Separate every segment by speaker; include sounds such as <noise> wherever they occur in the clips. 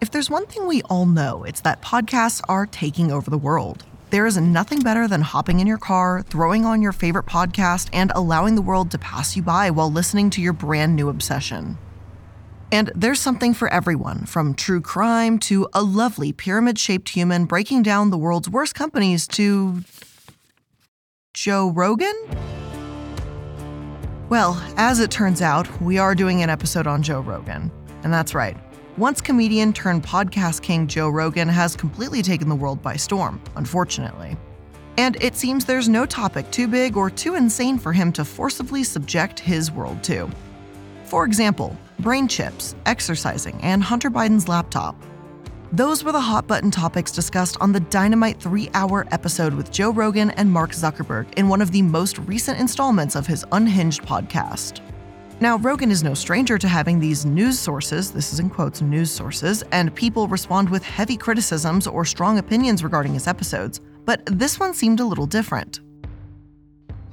Speaker 1: If there's one thing we all know, it's that podcasts are taking over the world. There is nothing better than hopping in your car, throwing on your favorite podcast, and allowing the world to pass you by while listening to your brand new obsession. And there's something for everyone, from true crime to a lovely pyramid shaped human breaking down the world's worst companies to. Joe Rogan? Well, as it turns out, we are doing an episode on Joe Rogan. And that's right. Once comedian turned podcast king Joe Rogan has completely taken the world by storm, unfortunately. And it seems there's no topic too big or too insane for him to forcibly subject his world to. For example, brain chips, exercising, and Hunter Biden's laptop. Those were the hot button topics discussed on the Dynamite three hour episode with Joe Rogan and Mark Zuckerberg in one of the most recent installments of his Unhinged podcast. Now, Rogan is no stranger to having these news sources, this is in quotes, news sources, and people respond with heavy criticisms or strong opinions regarding his episodes, but this one seemed a little different.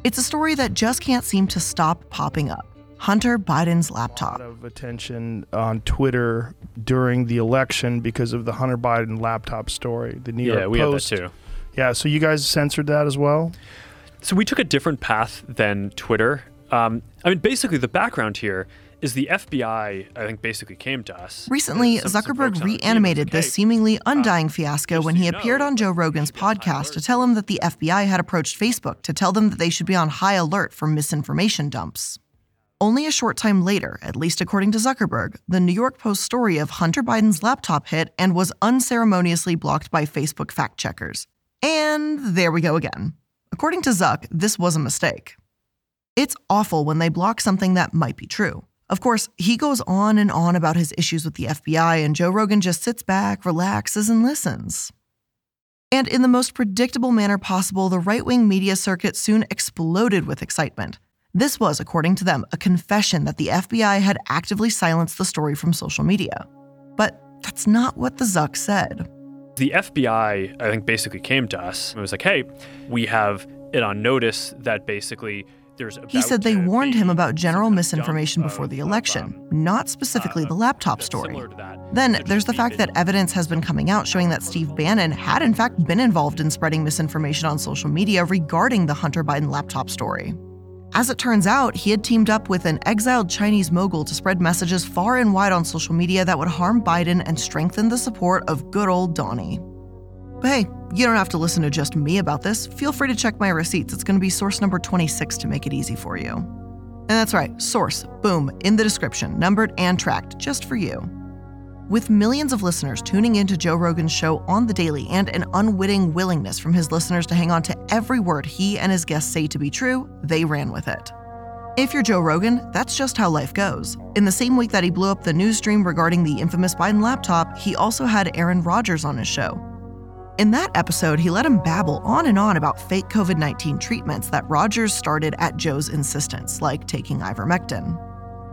Speaker 1: It's a story that just can't seem to stop popping up. Hunter Biden's laptop.
Speaker 2: A lot of attention on Twitter during the election because of the Hunter Biden laptop story. The New York Post.
Speaker 3: yeah, we
Speaker 2: Post.
Speaker 3: had that too.
Speaker 2: Yeah, so you guys censored that as well?
Speaker 3: So we took a different path than Twitter. Um, I mean, basically, the background here is the FBI, I think, basically came to us.
Speaker 1: Recently,
Speaker 3: Some- some
Speaker 1: Zuckerberg
Speaker 3: on our team was
Speaker 1: reanimated this seemingly undying fiasco when he
Speaker 3: know,
Speaker 1: appeared on Joe Rogan's
Speaker 3: keep on high
Speaker 1: podcast to tell him that the FBI had approached Facebook to tell them that they should be on high alert for misinformation dumps. Only a short time later, at least according to Zuckerberg, the New York Post story of Hunter Biden's laptop hit and was unceremoniously blocked by Facebook fact checkers. And there we go again. According to Zuck, this was a mistake. It's awful when they block something that might be true. Of course, he goes on and on about his issues with the FBI, and Joe Rogan just sits back, relaxes, and listens. And in the most predictable manner possible, the right wing media circuit soon exploded with excitement. This was, according to them, a confession that the FBI had actively silenced the story from social media. But that's not what the Zuck said.
Speaker 3: The FBI, I think, basically came to us. It was like, hey, we have it on notice that basically.
Speaker 1: He said they warned him about general
Speaker 3: some kind of
Speaker 1: misinformation before the election,
Speaker 3: um,
Speaker 1: not specifically
Speaker 3: uh,
Speaker 1: the laptop story. Then there's the fact that evidence has been coming out showing that Steve Bannon had in fact been involved in spreading misinformation on social media regarding the Hunter Biden laptop story. As it turns out, he had teamed up with an exiled Chinese mogul to spread messages far and wide on social media that would harm Biden and strengthen the support of good old Donnie. But hey, you don't have to listen to just me about this. Feel free to check my receipts. It's going to be source number 26 to make it easy for you. And that's right, source, boom, in the description, numbered and tracked, just for you. With millions of listeners tuning into Joe Rogan's show on the daily and an unwitting willingness from his listeners to hang on to every word he and his guests say to be true, they ran with it. If you're Joe Rogan, that's just how life goes. In the same week that he blew up the news stream regarding the infamous Biden laptop, he also had Aaron Rodgers on his show. In that episode, he let him babble on and on about fake COVID 19 treatments that Rogers started at Joe's insistence, like taking ivermectin.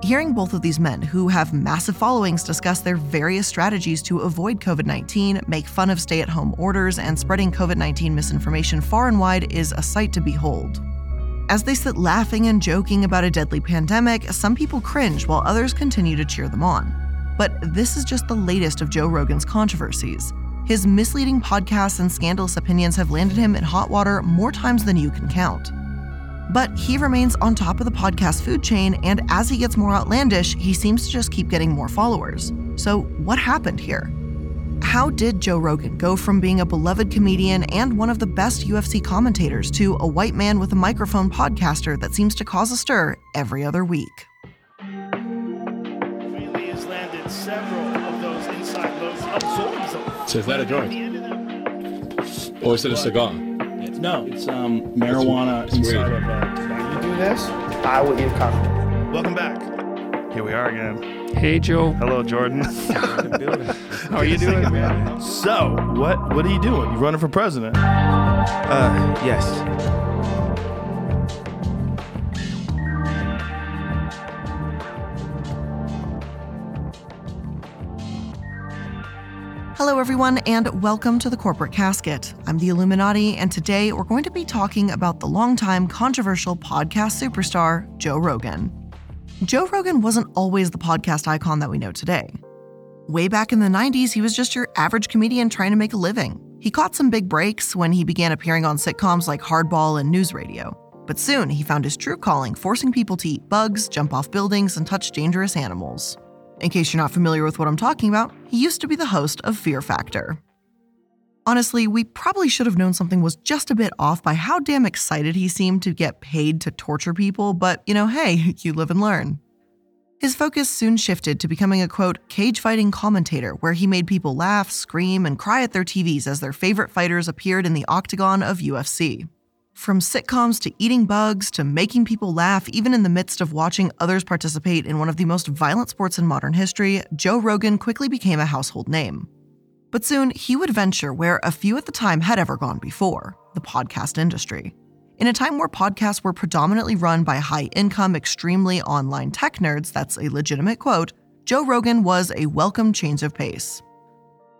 Speaker 1: Hearing both of these men, who have massive followings, discuss their various strategies to avoid COVID 19, make fun of stay at home orders, and spreading COVID 19 misinformation far and wide is a sight to behold. As they sit laughing and joking about a deadly pandemic, some people cringe while others continue to cheer them on. But this is just the latest of Joe Rogan's controversies. His misleading podcasts and scandalous opinions have landed him in hot water more times than you can count. But he remains on top of the podcast food chain, and as he gets more outlandish, he seems to just keep getting more followers. So, what happened here? How did Joe Rogan go from being a beloved comedian and one of the best UFC commentators to a white man with a microphone podcaster that seems to cause a stir every other week?
Speaker 4: Has landed several of those inside loads, absorbs.
Speaker 5: So is that a joint? Or is it a cigar?
Speaker 4: No, it's um, marijuana
Speaker 5: It's
Speaker 4: inside
Speaker 5: weird.
Speaker 4: of uh, tobacco. You do this, I will eat coffee. Welcome back.
Speaker 2: Here we are again.
Speaker 3: Hey, Joe.
Speaker 2: Hello, Jordan. <laughs>
Speaker 4: How are you doing, man?
Speaker 2: so, what what are you doing? You running for president?
Speaker 6: Uh, yes.
Speaker 1: Hello, everyone, and welcome to the Corporate Casket. I'm the iilluminaughtii, and today we're going to be talking about the longtime controversial podcast superstar, Joe Rogan. Joe Rogan wasn't always the podcast icon that we know today. Way back in the 90s, he was just your average comedian trying to make a living. He caught some big breaks when he began appearing on sitcoms like Hardball and News Radio. But soon, he found his true calling, forcing people to eat bugs, jump off buildings, and touch dangerous animals. In case you're not familiar with what I'm talking about, he used to be the host of Fear Factor. Honestly, we probably should have known something was just a bit off by how damn excited he seemed to get paid to torture people, but you know, hey, <laughs> you live and learn. His focus soon shifted to becoming a quote, cage fighting commentator, where he made people laugh, scream, and cry at their TVs as their favorite fighters appeared in the octagon of UFC. From sitcoms to eating bugs to making people laugh, even in the midst of watching others participate in one of the most violent sports in modern history, Joe Rogan quickly became a household name. But soon, he would venture where a few at the time had ever gone before the podcast industry. In a time where podcasts were predominantly run by high income, extremely online tech nerds, that's a legitimate quote, Joe Rogan was a welcome change of pace.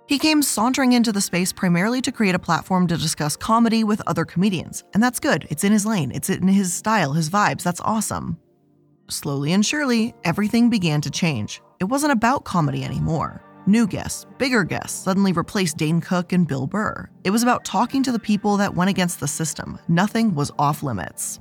Speaker 1: He came sauntering into the space primarily to create a platform to discuss comedy with other comedians, and that's good. It's in his lane, it's in his style, his vibes, that's awesome. Slowly and surely, everything began to change. It wasn't about comedy anymore. New guests, bigger guests suddenly replaced Dane Cook and Bill Burr. It was about talking to the people that went against the system. Nothing was off limits.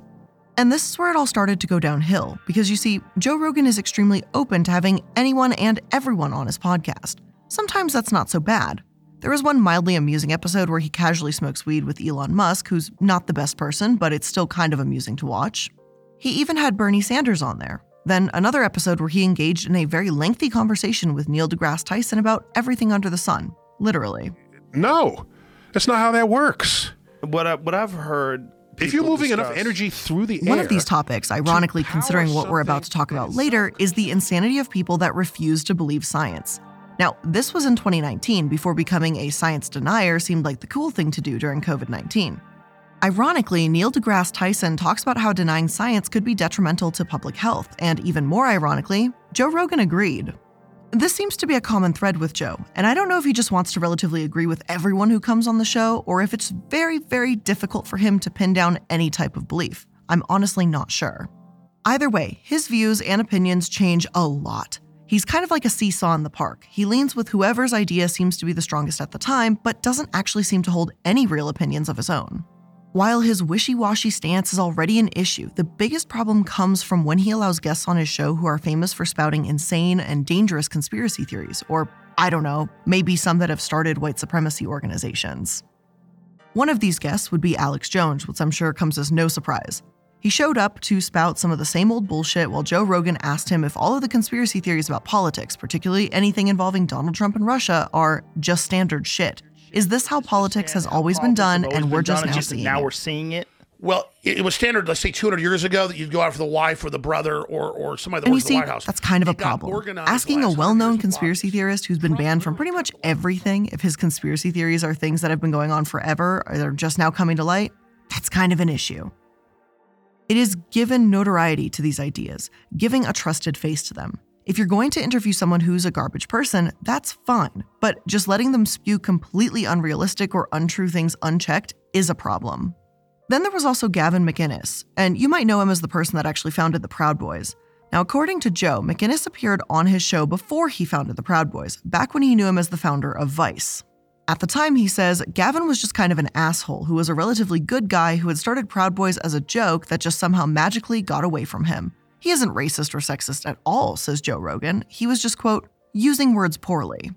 Speaker 1: And this is where it all started to go downhill, because you see, Joe Rogan is extremely open to having anyone and everyone on his podcast. Sometimes that's not so bad. There was one mildly amusing episode where he casually smokes weed with Elon Musk, who's not the best person, but it's still kind of amusing to watch. He even had Bernie Sanders on there, then another episode where he engaged in a very lengthy conversation with Neil deGrasse Tyson about everything under the sun, literally.
Speaker 7: No, that's not how that works.
Speaker 2: What I, what I've heard.
Speaker 7: If you're
Speaker 2: people
Speaker 7: moving enough energy through the air,
Speaker 1: One
Speaker 7: air,
Speaker 1: of these topics, ironically
Speaker 7: power
Speaker 1: considering what we're about to talk about later, is the insanity of people that refuse to believe science. Now, this was in 2019 before becoming a science denier seemed like the cool thing to do during COVID 19. Ironically, Neil deGrasse Tyson talks about how denying science could be detrimental to public health, and even more ironically, Joe Rogan agreed. This seems to be a common thread with Joe, and I don't know if he just wants to relatively agree with everyone who comes on the show, or if it's very, very difficult for him to pin down any type of belief. I'm honestly not sure. Either way, his views and opinions change a lot. He's kind of like a seesaw in the park. He leans with whoever's idea seems to be the strongest at the time, but doesn't actually seem to hold any real opinions of his own. While his wishy washy stance is already an issue, the biggest problem comes from when he allows guests on his show who are famous for spouting insane and dangerous conspiracy theories, or, I don't know, maybe some that have started white supremacy organizations. One of these guests would be Alex Jones, which I'm sure comes as no surprise. He showed up to spout some of the same old bullshit while Joe Rogan asked him if all of the conspiracy theories about politics, particularly anything involving Donald Trump and Russia, are just standard shit. Is this how politics has always been done
Speaker 4: Always
Speaker 1: and
Speaker 4: been
Speaker 1: we're just
Speaker 4: done,
Speaker 1: now
Speaker 4: it's
Speaker 1: seeing
Speaker 2: now
Speaker 1: it?
Speaker 2: we're seeing it.
Speaker 7: Well, it, it was standard, let's say 200 years ago, that you'd go out for the wife or the brother or, or somebody that
Speaker 1: And you
Speaker 7: works in
Speaker 1: see,
Speaker 7: the White House.
Speaker 1: that's kind of a
Speaker 7: It got
Speaker 1: problem. Asking a well known conspiracy theorist who's been banned from pretty much everything if his conspiracy theories are things that have been going on forever or they're just now coming to light, that's kind of an issue. It is given notoriety to these ideas, giving a trusted face to them. If you're going to interview someone who's a garbage person, that's fine, but just letting them spew completely unrealistic or untrue things unchecked is a problem. Then there was also Gavin McInnes, and you might know him as the person that actually founded the Proud Boys. Now, according to Joe, McInnes appeared on his show before he founded the Proud Boys, back when he knew him as the founder of Vice. At the time, he says, Gavin was just kind of an asshole who was a relatively good guy who had started Proud Boys as a joke that just somehow magically got away from him. He isn't racist or sexist at all, says Joe Rogan. He was just, quote, using words poorly.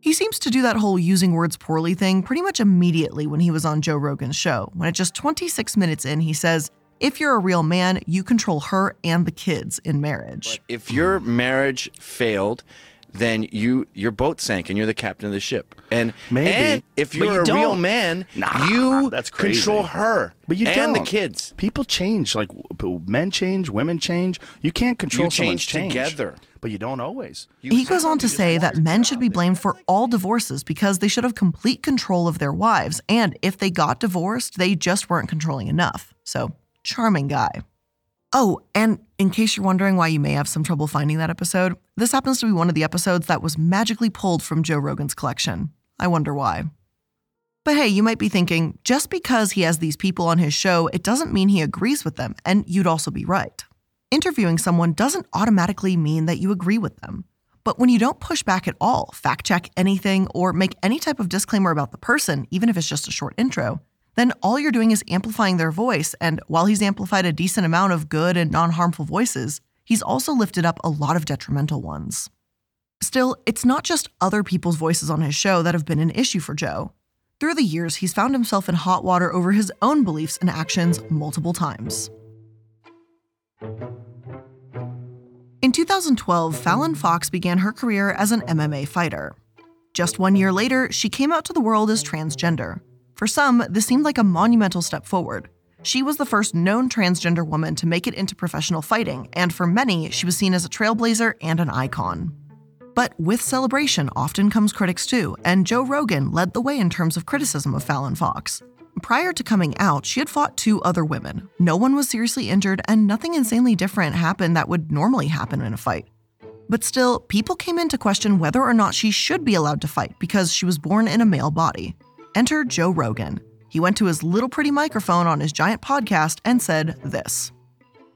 Speaker 1: He seems to do that whole using words poorly thing pretty much immediately when he was on Joe Rogan's show, when at just 26 minutes in, he says, If you're a real man, you control her and the kids in marriage.
Speaker 6: If your marriage failed, then you your boat sank and you're the captain of the ship. And
Speaker 2: Maybe.
Speaker 6: and if you're
Speaker 2: you
Speaker 6: a real
Speaker 2: don't.
Speaker 6: man,
Speaker 2: Nah,
Speaker 6: you
Speaker 2: that's crazy.
Speaker 6: control her
Speaker 2: But you
Speaker 6: and
Speaker 2: don't.
Speaker 6: the kids.
Speaker 2: People change. Like men change, women change. You can't control
Speaker 6: You change
Speaker 2: change
Speaker 6: together.
Speaker 2: but you don't always.
Speaker 1: He goes on to say that men should be blamed for all divorces because they should have complete control of their wives, and if they got divorced, they just weren't controlling enough. So, charming guy. Oh, and in case you're wondering why you may have some trouble finding that episode, this happens to be one of the episodes that was magically pulled from Joe Rogan's collection. I wonder why. But hey, you might be thinking, just because he has these people on his show, it doesn't mean he agrees with them, and you'd also be right. Interviewing someone doesn't automatically mean that you agree with them. But when you don't push back at all, fact check anything, or make any type of disclaimer about the person, even if it's just a short intro, then all you're doing is amplifying their voice. And while he's amplified a decent amount of good and non harmful voices, he's also lifted up a lot of detrimental ones. Still, it's not just other people's voices on his show that have been an issue for Joe. Through the years, he's found himself in hot water over his own beliefs and actions multiple times. In 2012, Fallon Fox began her career as an MMA fighter. Just one year later, she came out to the world as transgender. For some, this seemed like a monumental step forward. She was the first known transgender woman to make it into professional fighting, and for many, she was seen as a trailblazer and an icon. But with celebration often comes critics too, and Joe Rogan led the way in terms of criticism of Fallon Fox. Prior to coming out, she had fought two other women. No one was seriously injured, and nothing insanely different happened that would normally happen in a fight. But still, people came in to question whether or not she should be allowed to fight because she was born in a male body. Enter Joe Rogan. He went to his little pretty microphone on his giant podcast and said this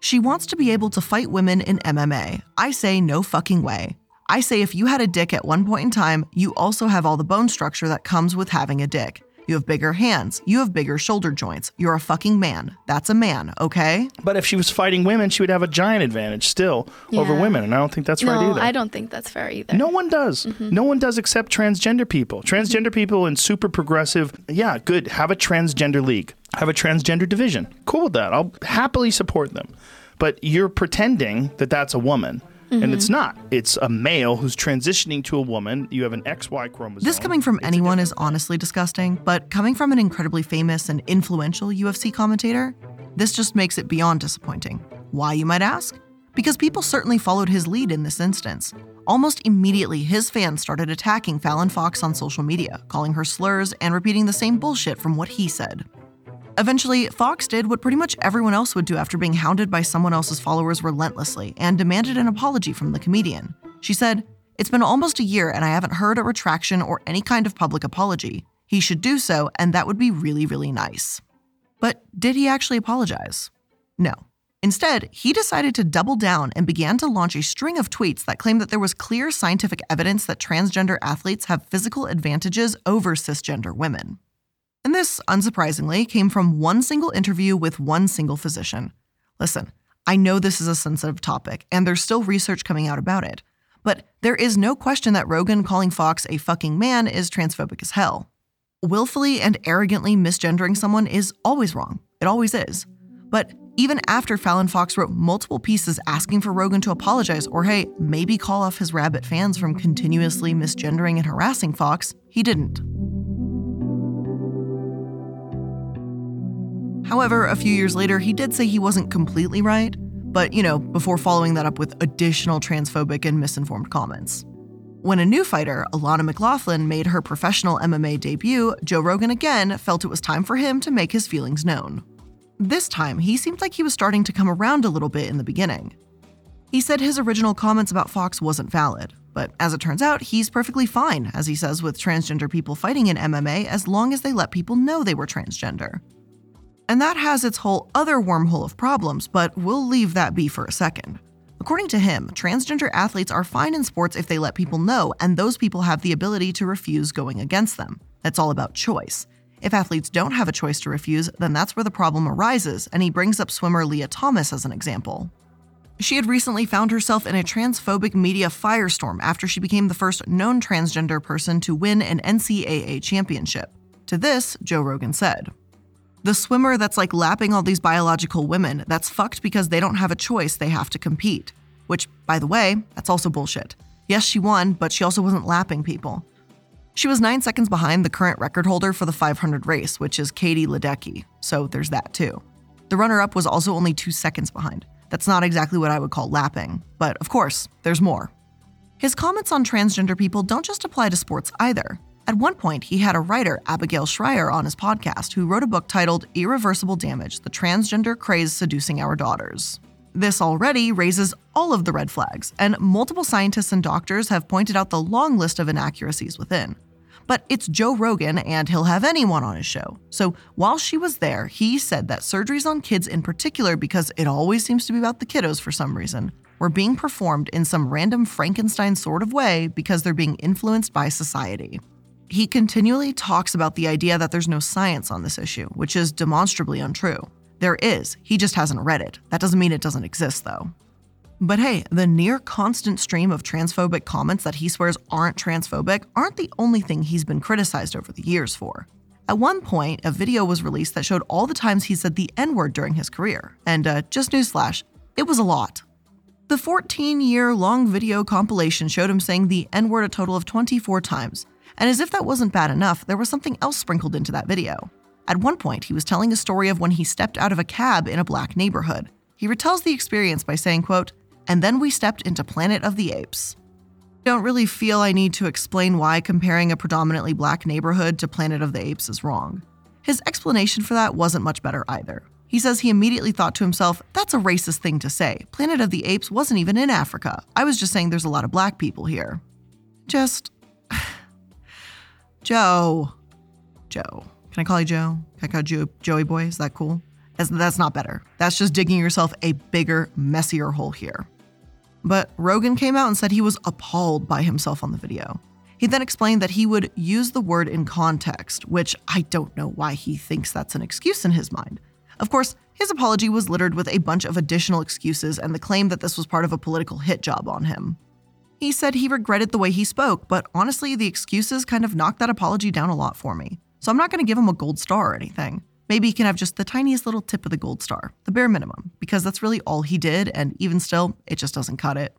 Speaker 1: She wants to be able to fight women in MMA. I say no fucking way. I say if you had a dick at one point in time, you also have all the bone structure that comes with having a dick. You have bigger hands. You have bigger shoulder joints. You're a fucking man. That's a man, okay?
Speaker 2: But if she was fighting women, she would have a giant advantage still over women, and I don't think that's
Speaker 8: no,
Speaker 2: right either.
Speaker 8: I don't think that's fair either.
Speaker 2: No one does. Mm-hmm. No one does except transgender people. Mm-hmm. Transgender people and super progressive, yeah, good. Have a transgender league, have a transgender division. Cool with that. I'll happily support them. But you're pretending that that's a woman. And it's mm-hmm. not. It's a male who's transitioning to a woman. You have an XY chromosome.
Speaker 1: This coming from
Speaker 2: It's
Speaker 1: anyone is honestly disgusting, but coming from an incredibly famous and influential UFC commentator, this just makes it beyond disappointing. Why, you might ask? Because people certainly followed his lead in this instance. Almost immediately, his fans started attacking Fallon Fox on social media, calling her slurs and repeating the same bullshit from what he said. Eventually, Fox did what pretty much everyone else would do after being hounded by someone else's followers relentlessly and demanded an apology from the comedian. She said, It's been almost a year and I haven't heard a retraction or any kind of public apology. He should do so, and that would be really, really nice. But did he actually apologize? No. Instead, he decided to double down and began to launch a string of tweets that claimed that there was clear scientific evidence that transgender athletes have physical advantages over cisgender women. And this, unsurprisingly, came from one single interview with one single physician. Listen, I know this is a sensitive topic, and there's still research coming out about it, but there is no question that Rogan calling Fox a fucking man is transphobic as hell. Willfully and arrogantly misgendering someone is always wrong. It always is. But even after Fallon Fox wrote multiple pieces asking for Rogan to apologize or, hey, maybe call off his rabbit fans from continuously misgendering and harassing Fox, he didn't. However, a few years later, he did say he wasn't completely right, but, you know, before following that up with additional transphobic and misinformed comments. When a new fighter, Alana McLaughlin, made her professional MMA debut, Joe Rogan again felt it was time for him to make his feelings known. This time, he seemed like he was starting to come around a little bit in the beginning. He said his original comments about Fox wasn't valid, but as it turns out, he's perfectly fine, as he says with transgender people fighting in MMA as long as they let people know they were transgender. And that has its whole other wormhole of problems, but we'll leave that be for a second. According to him, transgender athletes are fine in sports if they let people know, and those people have the ability to refuse going against them. That's all about choice. If athletes don't have a choice to refuse, then that's where the problem arises, and he brings up swimmer Lia Thomas as an example. She had recently found herself in a transphobic media firestorm after she became the first known transgender person to win an NCAA championship. To this, Joe Rogan said, the swimmer that's like lapping all these biological women, that's fucked because they don't have a choice, they have to compete. Which, by the way, that's also bullshit. Yes, she won, but she also wasn't lapping people. She was nine seconds behind the current record holder for the 500 race, which is Katie Ledecky, so there's that too. The runner up was also only two seconds behind. That's not exactly what I would call lapping, but of course, there's more. His comments on transgender people don't just apply to sports either. At one point, he had a writer, Abigail Shrier, on his podcast who wrote a book titled Irreversible Damage The Transgender Craze Seducing Our Daughters. This already raises all of the red flags, and multiple scientists and doctors have pointed out the long list of inaccuracies within. But it's Joe Rogan, and he'll have anyone on his show. So while she was there, he said that surgeries on kids in particular, because it always seems to be about the kiddos for some reason, were being performed in some random Frankenstein sort of way because they're being influenced by society. He continually talks about the idea that there's no science on this issue, which is demonstrably untrue. There is, he just hasn't read it. That doesn't mean it doesn't exist, though. But hey, the near constant stream of transphobic comments that he swears aren't transphobic aren't the only thing he's been criticized over the years for. At one point, a video was released that showed all the times he said the N word during his career. And uh, just newsflash, it was a lot. The 14 year long video compilation showed him saying the N word a total of 24 times. And as if that wasn't bad enough, there was something else sprinkled into that video. At one point, he was telling a story of when he stepped out of a cab in a black neighborhood. He retells the experience by saying, quote, and then we stepped into Planet of the Apes. Don't really feel I need to explain why comparing a predominantly black neighborhood to Planet of the Apes is wrong. His explanation for that wasn't much better either. He says he immediately thought to himself, that's a racist thing to say. Planet of the Apes wasn't even in Africa. I was just saying there's a lot of black people here. Just. Joe. Joe. Can I call you Joe? Can I call you Joey Boy? Is that cool? That's, that's not better. That's just digging yourself a bigger, messier hole here. But Rogan came out and said he was appalled by himself on the video. He then explained that he would use the word in context, which I don't know why he thinks that's an excuse in his mind. Of course, his apology was littered with a bunch of additional excuses and the claim that this was part of a political hit job on him. He said he regretted the way he spoke, but honestly, the excuses kind of knocked that apology down a lot for me. So I'm not going to give him a gold star or anything. Maybe he can have just the tiniest little tip of the gold star, the bare minimum, because that's really all he did, and even still, it just doesn't cut it.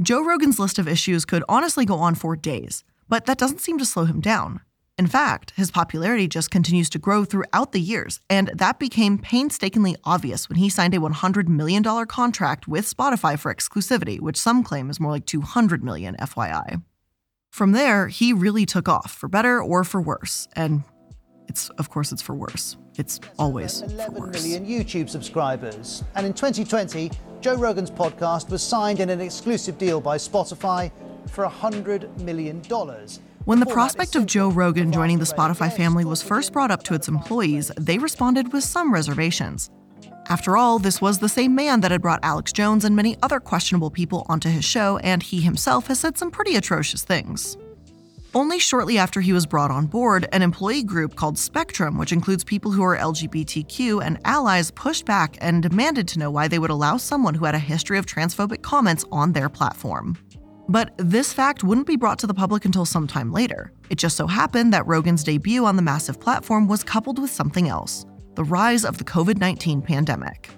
Speaker 1: Joe Rogan's list of issues could honestly go on for days, but that doesn't seem to slow him down. In fact, his popularity just continues to grow throughout the years, and that became painstakingly obvious when he signed a $100 million contract with Spotify for exclusivity, which some claim is more like 200 million, FYI. From there, he really took off, for better or for worse, and it's of course it's for worse. It's always for worse.
Speaker 8: million YouTube subscribers. And in 2020, Joe Rogan's podcast was signed in an exclusive deal by Spotify for $100 million.
Speaker 1: When the prospect of. Joe Rogan joining the Spotify family was first brought up to its employees, they responded with some reservations. After all, this was the same man that had brought Alex Jones and many other questionable people onto his show, and he himself has said some pretty atrocious things. Only shortly after he was brought on board, an employee group called Spectrum, which includes people who are LGBTQ and allies, pushed back and demanded to know why they would allow someone who had a history of transphobic comments on their platform. But this fact wouldn't be brought to the public until sometime later. It just so happened that Rogan's debut on the massive platform was coupled with something else the rise of the COVID 19 pandemic.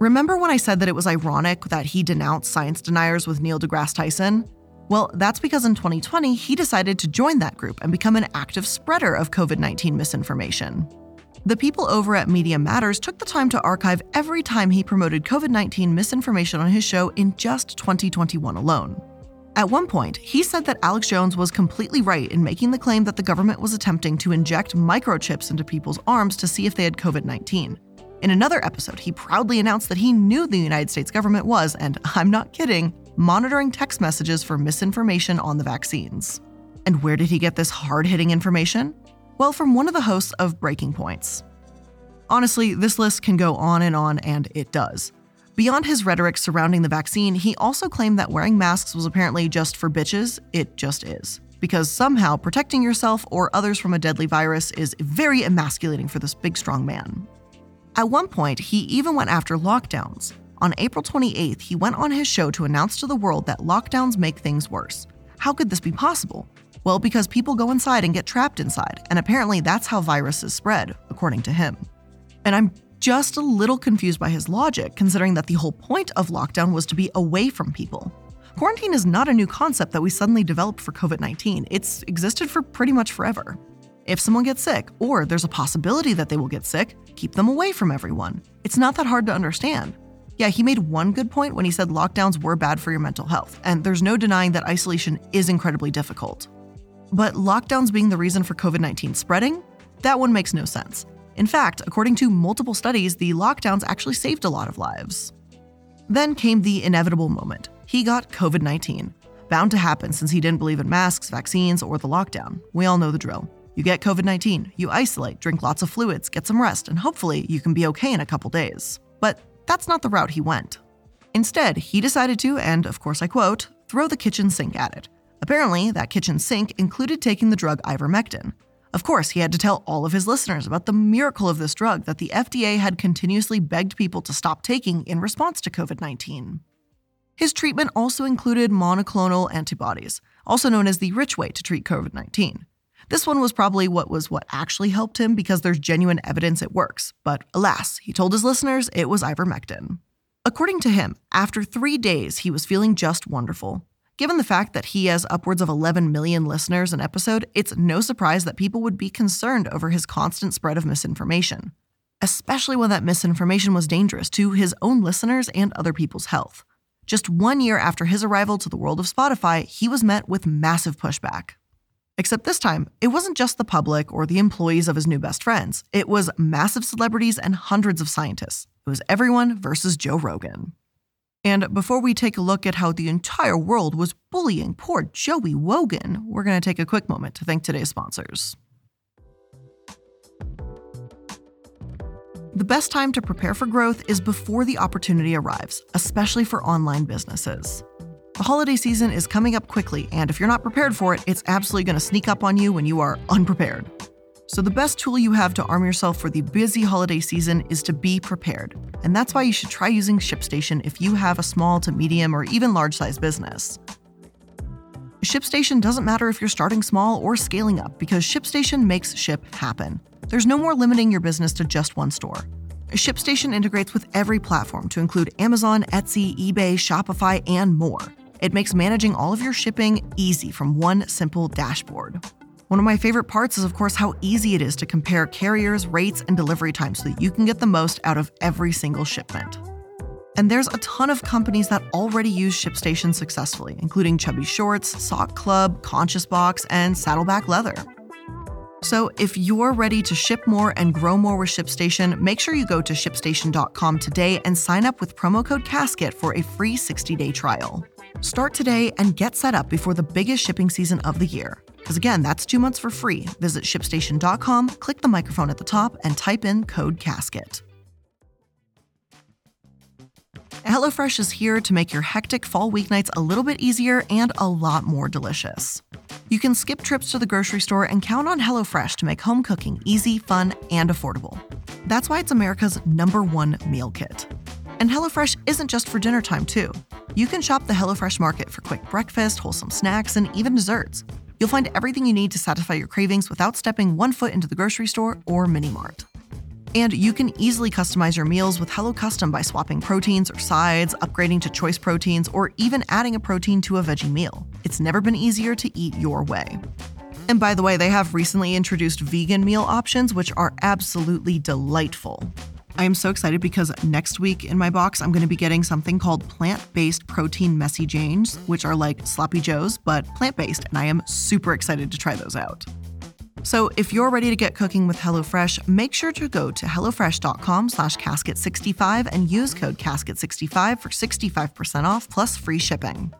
Speaker 1: Remember when I said that it was ironic that he denounced science deniers with Neil deGrasse Tyson? Well, that's because in 2020, he decided to join that group and become an active spreader of COVID 19 misinformation. The people over at Media Matters took the time to archive every time he promoted COVID 19 misinformation on his show in just 2021 alone. At one point, he said that Alex Jones was completely right in making the claim that the government was attempting to inject microchips into people's arms to see if they had COVID 19. In another episode, he proudly announced that he knew the United States government was, and I'm not kidding, monitoring text messages for misinformation on the vaccines. And where did he get this hard hitting information? Well, from one of the hosts of Breaking Points. Honestly, this list can go on and on, and it does. Beyond his rhetoric surrounding the vaccine, he also claimed that wearing masks was apparently just for bitches. It just is. Because somehow protecting yourself or others from a deadly virus is very emasculating for this big, strong man. At one point, he even went after lockdowns. On April 28th, he went on his show to announce to the world that lockdowns make things worse. How could this be possible? Well, because people go inside and get trapped inside, and apparently that's how viruses spread, according to him. And I'm just a little confused by his logic, considering that the whole point of lockdown was to be away from people. Quarantine is not a new concept that we suddenly developed for COVID 19, it's existed for pretty much forever. If someone gets sick, or there's a possibility that they will get sick, keep them away from everyone. It's not that hard to understand. Yeah, he made one good point when he said lockdowns were bad for your mental health, and there's no denying that isolation is incredibly difficult. But lockdowns being the reason for COVID 19 spreading? That one makes no sense. In fact, according to multiple studies, the lockdowns actually saved a lot of lives. Then came the inevitable moment. He got COVID 19. Bound to happen since he didn't believe in masks, vaccines, or the lockdown. We all know the drill. You get COVID 19, you isolate, drink lots of fluids, get some rest, and hopefully you can be okay in a couple days. But that's not the route he went. Instead, he decided to, and of course I quote, throw the kitchen sink at it. Apparently, that kitchen sink included taking the drug ivermectin. Of course, he had to tell all of his listeners about the miracle of this drug that the FDA had continuously begged people to stop taking in response to COVID 19. His treatment also included monoclonal antibodies, also known as the rich way to treat COVID 19. This one was probably what was what actually helped him because there's genuine evidence it works, but alas, he told his listeners it was ivermectin. According to him, after three days, he was feeling just wonderful. Given the fact that he has upwards of 11 million listeners an episode, it's no surprise that people would be concerned over his constant spread of misinformation, especially when that misinformation was dangerous to his own listeners and other people's health. Just one year after his arrival to the world of Spotify, he was met with massive pushback. Except this time, it wasn't just the public or the employees of his new best friends, it was massive celebrities and hundreds of scientists. It was everyone versus Joe Rogan. And before we take a look at how the entire world was bullying poor Joey Wogan, we're going to take a quick moment to thank today's sponsors. The best time to prepare for growth is before the opportunity arrives, especially for online businesses. The holiday season is coming up quickly, and if you're not prepared for it, it's absolutely going to sneak up on you when you are unprepared. So, the best tool you have to arm yourself for the busy holiday season is to be prepared. And that's why you should try using ShipStation if you have a small to medium or even large size business. ShipStation doesn't matter if you're starting small or scaling up because ShipStation makes ship happen. There's no more limiting your business to just one store. ShipStation integrates with every platform to include Amazon, Etsy, eBay, Shopify, and more. It makes managing all of your shipping easy from one simple dashboard. One of my favorite parts is, of course, how easy it is to compare carriers, rates, and delivery times so that you can get the most out of every single shipment. And there's a ton of companies that already use ShipStation successfully, including Chubby Shorts, Sock Club, Conscious Box, and Saddleback Leather. So if you're ready to ship more and grow more with ShipStation, make sure you go to shipstation.com today and sign up with promo code CASKET for a free 60-day trial. Start today and get set up before the biggest shipping season of the year. Because again, that's two months for free. Visit shipstation.com, click the microphone at the top, and type in code CASKET. HelloFresh is here to make your hectic fall weeknights a little bit easier and a lot more delicious. You can skip trips to the grocery store and count on HelloFresh to make home cooking easy, fun, and affordable. That's why it's America's number one meal kit. And HelloFresh isn't just for dinner time, too. You can shop the HelloFresh market for quick breakfast, wholesome snacks, and even desserts. You'll find everything you need to satisfy your cravings without stepping one foot into the grocery store or mini mart. And you can easily customize your meals with Hello Custom by swapping proteins or sides, upgrading to choice proteins, or even adding a protein to a veggie meal. It's never been easier to eat your way. And by the way, they have recently introduced vegan meal options, which are absolutely delightful. I am so excited because next week in my box, I'm going to be getting something called plant based protein messy janes, which are like sloppy joes, but plant based, and I am super excited to try those out. So if you're ready to get cooking with HelloFresh, make sure to go to HelloFresh.com slash casket65 and use code casket65 for 65% off plus free shipping.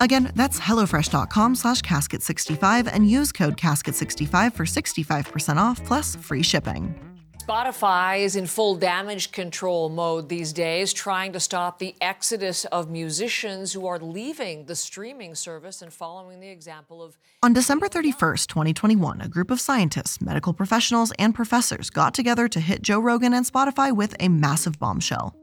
Speaker 1: Again, that's HelloFresh.com slash casket65 and use code casket65 for 65% off plus free shipping.
Speaker 9: Spotify is in full damage control mode these days, trying to stop the exodus of musicians who are leaving the streaming service and following the example of.
Speaker 1: On December 31st, 2021, a group of scientists, medical professionals, and professors got together to hit Joe Rogan and Spotify with a massive bombshell.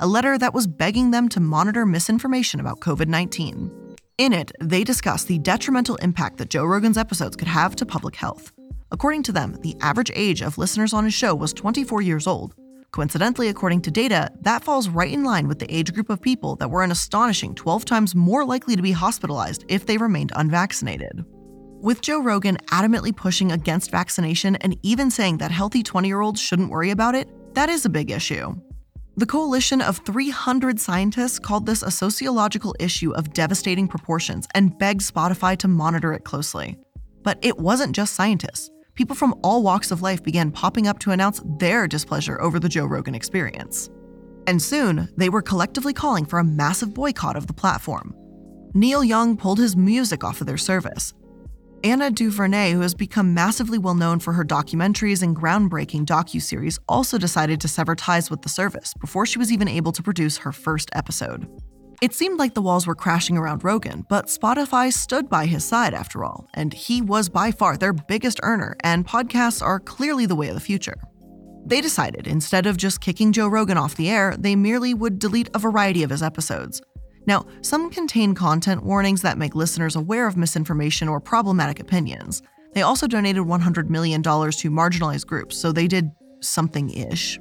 Speaker 1: A letter that was begging them to monitor misinformation about COVID 19. In it, they discussed the detrimental impact that Joe Rogan's episodes could have to public health. According to them, the average age of listeners on his show was 24 years old. Coincidentally, according to data, that falls right in line with the age group of people that were an astonishing 12 times more likely to be hospitalized if they remained unvaccinated. With Joe Rogan adamantly pushing against vaccination and even saying that healthy 20 year olds shouldn't worry about it, that is a big issue. The coalition of 300 scientists called this a sociological issue of devastating proportions and begged Spotify to monitor it closely. But it wasn't just scientists people from all walks of life began popping up to announce their displeasure over the Joe Rogan experience. And soon, they were collectively calling for a massive boycott of the platform. Neil Young pulled his music off of their service. Ava DuVernay, who has become massively well known for her documentaries and groundbreaking docuseries, also decided to sever ties with the service before she was even able to produce her first episode. It seemed like the walls were crashing around Rogan, but Spotify stood by his side after all, and he was by far their biggest earner, and podcasts are clearly the way of the future. They decided instead of just kicking Joe Rogan off the air, they merely would delete a variety of his episodes. Now, some contain content warnings that make listeners aware of misinformation or problematic opinions. They also donated $100 million to marginalized groups, so they did something ish.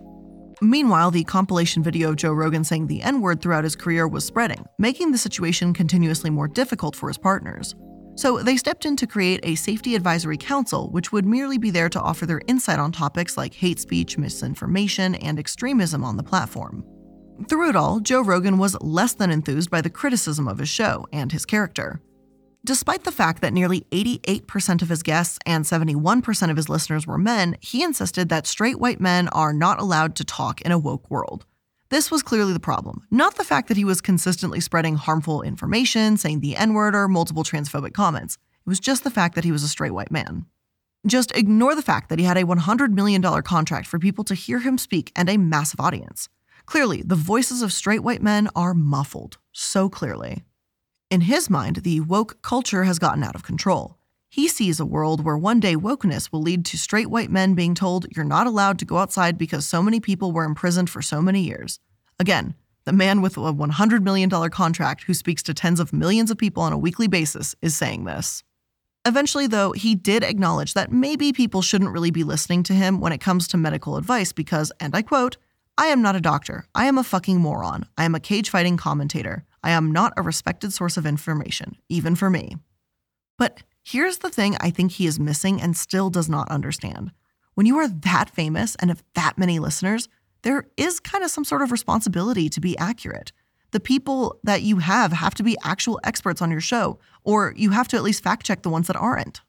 Speaker 1: Meanwhile, the compilation video of Joe Rogan saying the N word throughout his career was spreading, making the situation continuously more difficult for his partners. So they stepped in to create a safety advisory council, which would merely be there to offer their insight on topics like hate speech, misinformation, and extremism on the platform. Through it all, Joe Rogan was less than enthused by the criticism of his show and his character. Despite the fact that nearly 88% of his guests and 71% of his listeners were men, he insisted that straight white men are not allowed to talk in a woke world. This was clearly the problem, not the fact that he was consistently spreading harmful information, saying the N word, or multiple transphobic comments. It was just the fact that he was a straight white man. Just ignore the fact that he had a $100 million contract for people to hear him speak and a massive audience. Clearly, the voices of straight white men are muffled, so clearly. In his mind, the woke culture has gotten out of control. He sees a world where one day wokeness will lead to straight white men being told you're not allowed to go outside because so many people were imprisoned for so many years. Again, the man with a $100 million contract who speaks to tens of millions of people on a weekly basis is saying this. Eventually, though, he did acknowledge that maybe people shouldn't really be listening to him when it comes to medical advice because, and I quote, I am not a doctor. I am a fucking moron. I am a cage fighting commentator. I am not a respected source of information, even for me. But here's the thing I think he is missing and still does not understand. When you are that famous and have that many listeners, there is kind of some sort of responsibility to be accurate. The people that you have have to be actual experts on your show, or you have to at least fact check the ones that aren't.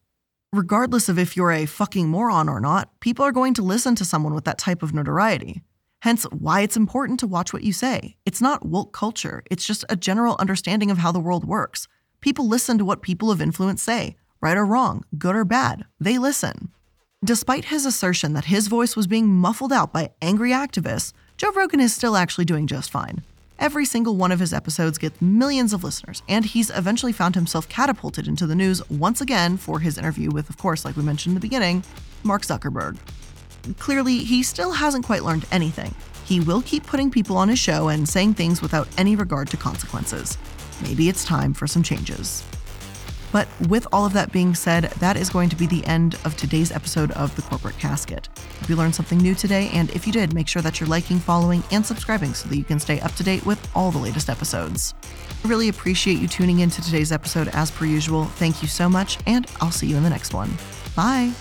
Speaker 1: Regardless of if you're a fucking moron or not, people are going to listen to someone with that type of notoriety. Hence, why it's important to watch what you say. It's not woke culture, it's just a general understanding of how the world works. People listen to what people of influence say, right or wrong, good or bad. They listen. Despite his assertion that his voice was being muffled out by angry activists, Joe Rogan is still actually doing just fine. Every single one of his episodes gets millions of listeners, and he's eventually found himself catapulted into the news once again for his interview with, of course, like we mentioned in the beginning, Mark Zuckerberg. Clearly, he still hasn't quite learned anything. He will keep putting people on his show and saying things without any regard to consequences. Maybe it's time for some changes. But with all of that being said, that is going to be the end of today's episode of The Corporate Casket. If you learned something new today, and if you did, make sure that you're liking, following, and subscribing so that you can stay up to date with all the latest episodes. I really appreciate you tuning in to today's episode as per usual. Thank you so much, and I'll see you in the next one. Bye.